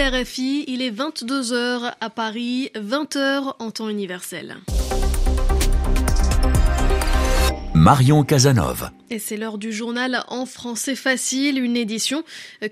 RFI, il est 22h à Paris, 20h en temps universel. Marion Casanov. Et c'est l'heure du journal en français facile, une édition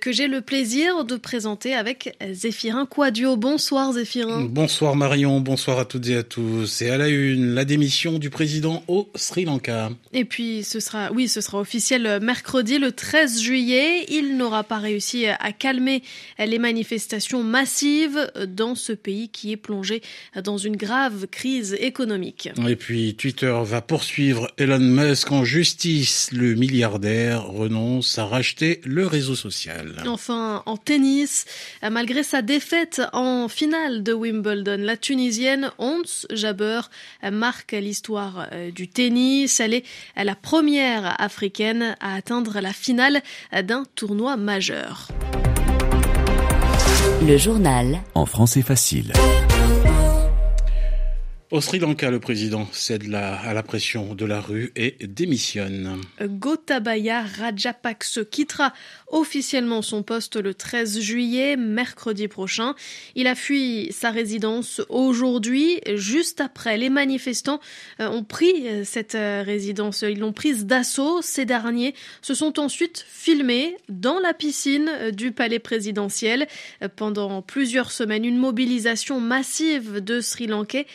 que j'ai le plaisir de présenter avec Zéphirin Quadio. Bonsoir Zéphirin. Bonsoir Marion, bonsoir à toutes et à tous. Et à la une, la démission du président au Sri Lanka. Et puis ce sera, oui, ce sera officiel mercredi le 13 juillet. Il n'aura pas réussi à calmer les manifestations massives dans ce pays qui est plongé dans une grave crise économique. Et puis Twitter va poursuivre Elon Musk en justice le milliardaire renonce à racheter le réseau social. Enfin, en tennis, malgré sa défaite en finale de Wimbledon, la Tunisienne Ons Jabeur marque l'histoire euh, du tennis. Elle est la première africaine à atteindre la finale d'un tournoi majeur. Le journal en français facile. Au Sri Lanka, le président cède à la pression de la rue et démissionne. Gotabaya Rajapakse quittera officiellement son poste le 13 juillet, mercredi prochain. Il a fui sa résidence aujourd'hui, juste après. Les manifestants euh, ont pris euh, cette euh, résidence, ils l'ont prise d'assaut. Ces derniers se sont ensuite filmés dans la piscine du palais présidentiel. Pendant plusieurs semaines, une mobilisation massive de Sri Lankais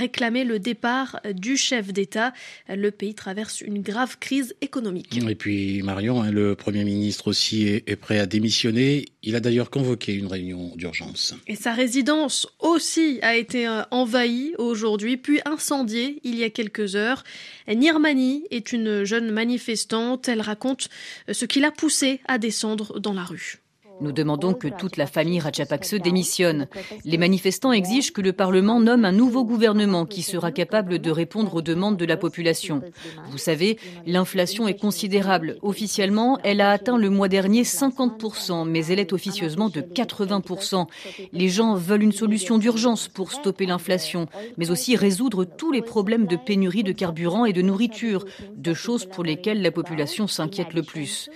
réclamait le départ du chef d'État. Le pays traverse une grave crise économique. Et puis Marion, hein, le Premier ministre aussi est, prêt à démissionner. Il a d'ailleurs convoqué une réunion d'urgence. Et sa résidence aussi a été euh, envahie aujourd'hui, puis incendiée il y a quelques heures. Nirmani est une jeune manifestante. Elle raconte euh, ce qui l'a poussée à descendre dans la rue. Nous demandons que toute la famille Rajapakse démissionne. Les manifestants exigent que le Parlement nomme un nouveau gouvernement qui sera capable de répondre aux demandes de la population. Vous savez, l'inflation est considérable. Officiellement, elle a atteint le mois dernier 50%, mais elle est officieusement de 80%. Les gens veulent une solution d'urgence pour stopper l'inflation, mais aussi résoudre tous les problèmes de pénurie de carburant et de nourriture, deux choses pour lesquelles la population s'inquiète le plus.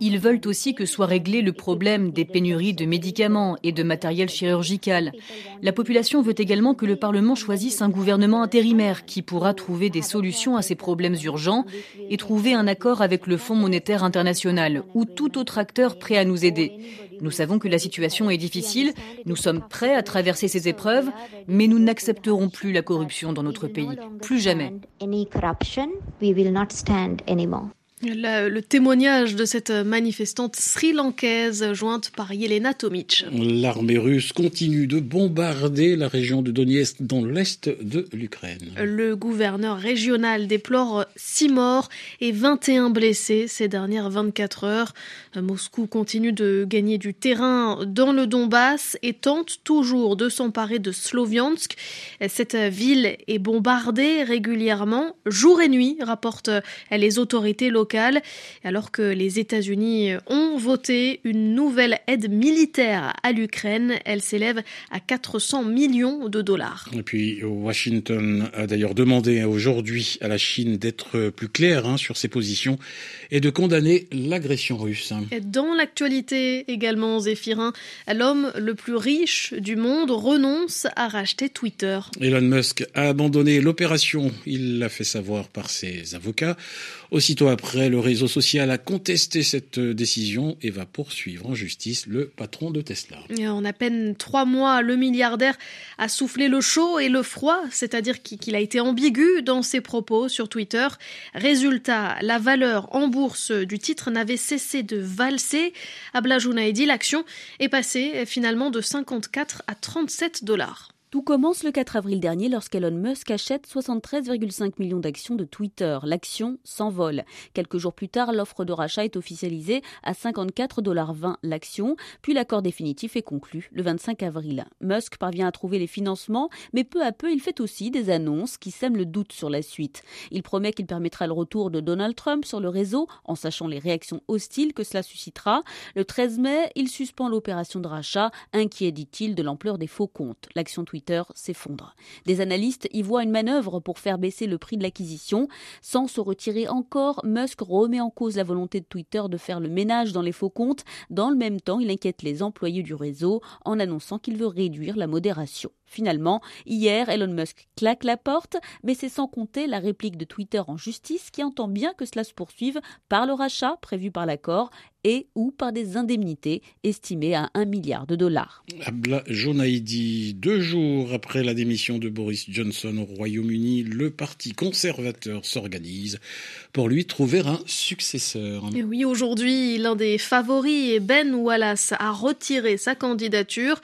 Ils veulent aussi que soit réglé le problème des pénuries de médicaments et de matériel chirurgical. La population veut également que le Parlement choisisse un gouvernement intérimaire qui pourra trouver des solutions à ces problèmes urgents et trouver un accord avec le Fonds monétaire international ou tout autre acteur prêt à nous aider. Nous savons que la situation est difficile, nous sommes prêts à traverser ces épreuves, mais nous n'accepterons plus la corruption dans notre pays, plus jamais. Le, témoignage de cette manifestante sri-lankaise jointe par Yelena Tomic. L'armée russe continue de bombarder la région de Donetsk dans l'est de l'Ukraine. Le gouverneur régional déplore 6 morts et 21 blessés ces dernières 24 heures. Moscou continue de gagner du terrain dans le Donbass et tente toujours de s'emparer de Sloviansk. Cette ville est bombardée régulièrement, jour et nuit, rapportent les autorités locales alors que les États-Unis ont voté une nouvelle aide militaire à l'Ukraine. Elle s'élève à 400 millions de dollars. Et puis Washington a d'ailleurs demandé aujourd'hui à la Chine d'être plus claire hein, sur ses positions et de condamner l'agression russe. Dans l'actualité également, Zéphirin, l'homme le plus riche du monde renonce à racheter Twitter. Elon Musk a abandonné l'opération, il l'a fait savoir par ses avocats. Aussitôt après, le réseau social a contesté cette décision et va poursuivre en justice le patron de Tesla. en à peine trois mois, le milliardaire a soufflé le chaud et le froid, c'est-à-dire qu'il a été ambigu dans ses propos sur Twitter. Résultat, la valeur en bourse du titre n'avait cessé de valser. Ablajouna dit l'action est passée finalement de 54 à 37 dollars. Tout commence le 4 avril dernier lorsqu'Elon Musk achète 73,5 millions d'actions de Twitter. L'action s'envole. Quelques jours plus tard, l'offre de rachat est officialisée à 54,20 dollars l'action, puis l'accord définitif est conclu le 25 avril. Musk parvient à trouver les financements, mais peu à peu, il fait aussi des annonces qui sèment le doute sur la suite. Il promet qu'il permettra le retour de Donald Trump sur le réseau, en sachant les réactions hostiles que cela suscitera. Le 13 mai, il suspend l'opération de rachat, inquiet, dit-il, de l'ampleur des faux comptes. L'action Twitter Twitter s'effondre. Des analystes y voient une manœuvre pour faire baisser le prix de l'acquisition. Sans se retirer encore, Musk remet en cause la volonté de Twitter de faire le ménage dans les faux comptes. Dans le même temps, il inquiète les employés du réseau en annonçant qu'il veut réduire la modération. Finalement, hier, Elon Musk claque la porte, mais c'est sans compter la réplique de Twitter en justice qui entend bien que cela se poursuive par le rachat prévu par l'accord et ou par des indemnités estimées à 1 milliard de dollars. Abla Jonaidi, deux jours après la démission de Boris Johnson au Royaume-Uni, le Parti conservateur s'organise pour lui trouver un successeur. Et oui, aujourd'hui, l'un des favoris, Ben Wallace, a retiré sa candidature.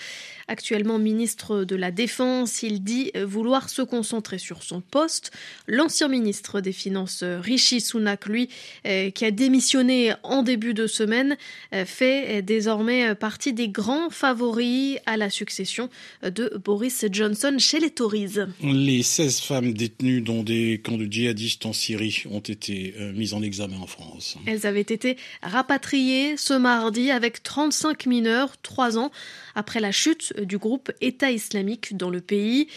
Actuellement ministre de la Défense, il dit vouloir se concentrer sur son poste. L'ancien ministre des Finances, Rishi Sunak, lui, euh, qui a démissionné en début de semaine, euh, fait désormais partie des grands favoris à la succession de Boris Johnson chez les Tories. Les 16 femmes détenues dans des camps de djihadistes en Syrie ont été euh, mises en examen en France. Elles avaient été rapatriées ce mardi avec 35 mineurs, 3 ans après la chute du groupe État islamique dans le pays.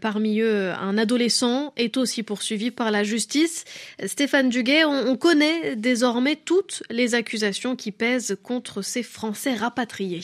Parmi eux, un adolescent est aussi poursuivi par la justice. Stéphane Duguay, on connaît désormais toutes les accusations qui pèsent contre ces Français rapatriés.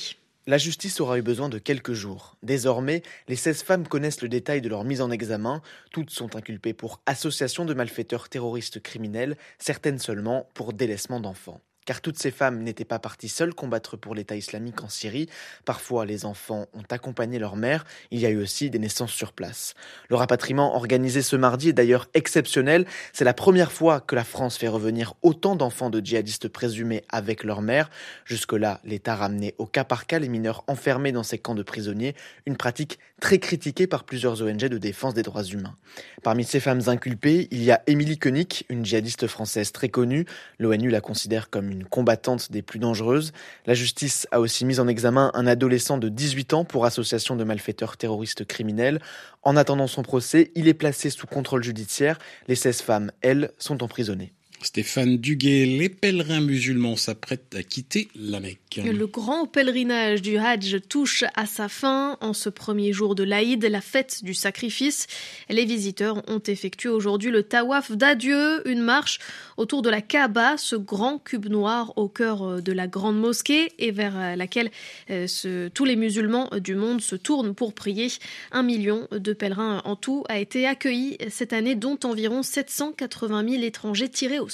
La justice aura eu besoin de quelques jours. Désormais, les 16 femmes connaissent le détail de leur mise en examen. Toutes sont inculpées pour association de malfaiteurs terroristes criminels, certaines seulement pour délaissement d'enfants car toutes ces femmes n'étaient pas parties seules combattre pour l'État islamique en Syrie. Parfois, les enfants ont accompagné leur mère. Il y a eu aussi des naissances sur place. Le rapatriement organisé ce mardi est d'ailleurs exceptionnel. C'est la première fois que la France fait revenir autant d'enfants de djihadistes présumés avec leur mère. Jusque-là, l'État ramenait au cas par cas les mineurs enfermés dans ces camps de prisonniers, une pratique très critiquée par plusieurs ONG de défense des droits humains. Parmi ces femmes inculpées, il y a Émilie Koenig, une djihadiste française très connue. L'ONU la considère comme une une combattante des plus dangereuses. La justice a aussi mis en examen un adolescent de 18 ans pour association de malfaiteurs terroristes criminels. En attendant son procès, il est placé sous contrôle judiciaire. Les 16 femmes, elles, sont emprisonnées. Stéphane Duguay, les pèlerins musulmans s'apprêtent à quitter la Mecque. Le grand pèlerinage du Hajj touche à sa fin en ce premier jour de l'Aïd, la fête du sacrifice. Les visiteurs ont effectué aujourd'hui le tawaf d'adieu, une marche autour de la Kaaba, ce grand cube noir au cœur de la grande mosquée et vers laquelle euh, tous les musulmans du monde se tournent pour prier. Un million de pèlerins en tout a été accueilli cette année, dont environ 780 000 étrangers tirés au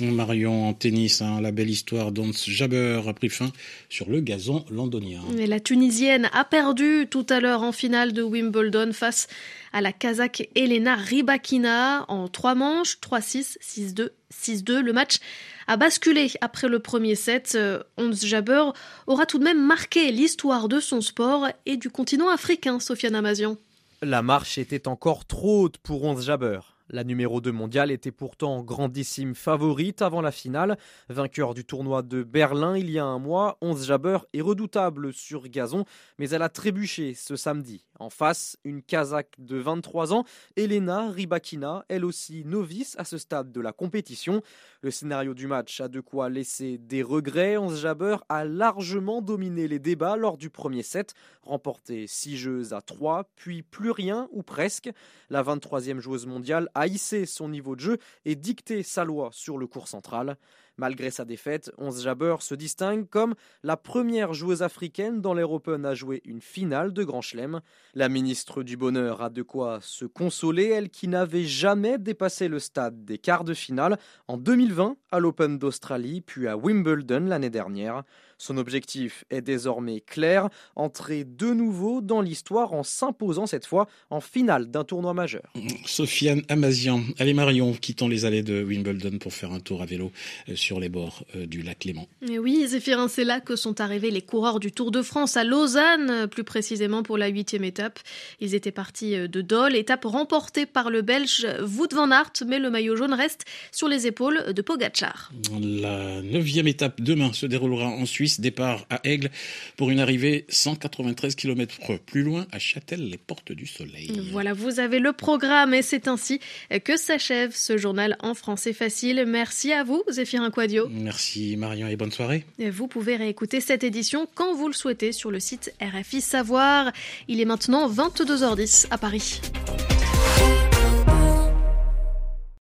Marion en tennis, hein, la belle histoire d'Ons Jabber a pris fin sur le gazon londonien. la Tunisienne a perdu tout à l'heure en finale de Wimbledon face à la Kazakh Elena Rybakina en trois manches, 3-6, 6-2, 6-2. Le match a basculé après le premier set. Ons Jabber aura tout de même marqué l'histoire de son sport et du continent africain, Sofiane Amazian. La marche était encore trop haute pour Ons Jabber. La numéro 2 mondiale était pourtant grandissime favorite avant la finale. Vainqueur du tournoi de Berlin il y a un mois, Onze Jabeur est redoutable sur gazon, mais elle a trébuché ce samedi. En face, une Kazakh de 23 ans, Elena Rybakina, elle aussi novice à ce stade de la compétition. Le scénario du match a de quoi laisser des regrets. Onze Jabeur a largement dominé les débats lors du premier set, remporté 6 jeux à 3, puis plus rien ou presque. La 23e joueuse mondiale a hissé son niveau de jeu et dicté sa loi sur le cours central. Malgré sa défaite, Onze Jabeur se distingue comme la première joueuse africaine dans l'Air Open à jouer une finale de Grand Chelem. La ministre du Bonheur a de quoi se consoler, elle qui n'avait jamais dépassé le stade des quarts de finale en 2020 à l'Open d'Australie puis à Wimbledon l'année dernière. Son objectif est désormais clair, entrer de nouveau dans l'histoire en s'imposant cette fois en finale d'un tournoi majeur. Sofiane Amazian, allez Marion, quittons les allées de Wimbledon pour faire un tour à vélo euh, sur les bords euh, du lac Léman. Et oui, Zéphirin, c'est là que sont arrivés les coureurs du Tour de France à Lausanne, plus précisément pour la huitième étape. Ils étaient partis euh, de Dole, étape remportée par le Belge Wout van Aert, mais le maillot jaune reste sur les épaules de Pogacar. La neuvième étape demain se déroulera en Suisse Suisse, départ à Aigle pour une arrivée 193 km plus loin à Châtel, les portes du soleil. Voilà, vous avez le programme et c'est ainsi que s'achève ce journal en français facile. Merci à vous, Zéphirin Quadio. Merci Marion et bonne soirée. Vous pouvez réécouter cette édition quand vous le souhaitez sur le site RFI Savoir. Il est maintenant 22h10 à Paris.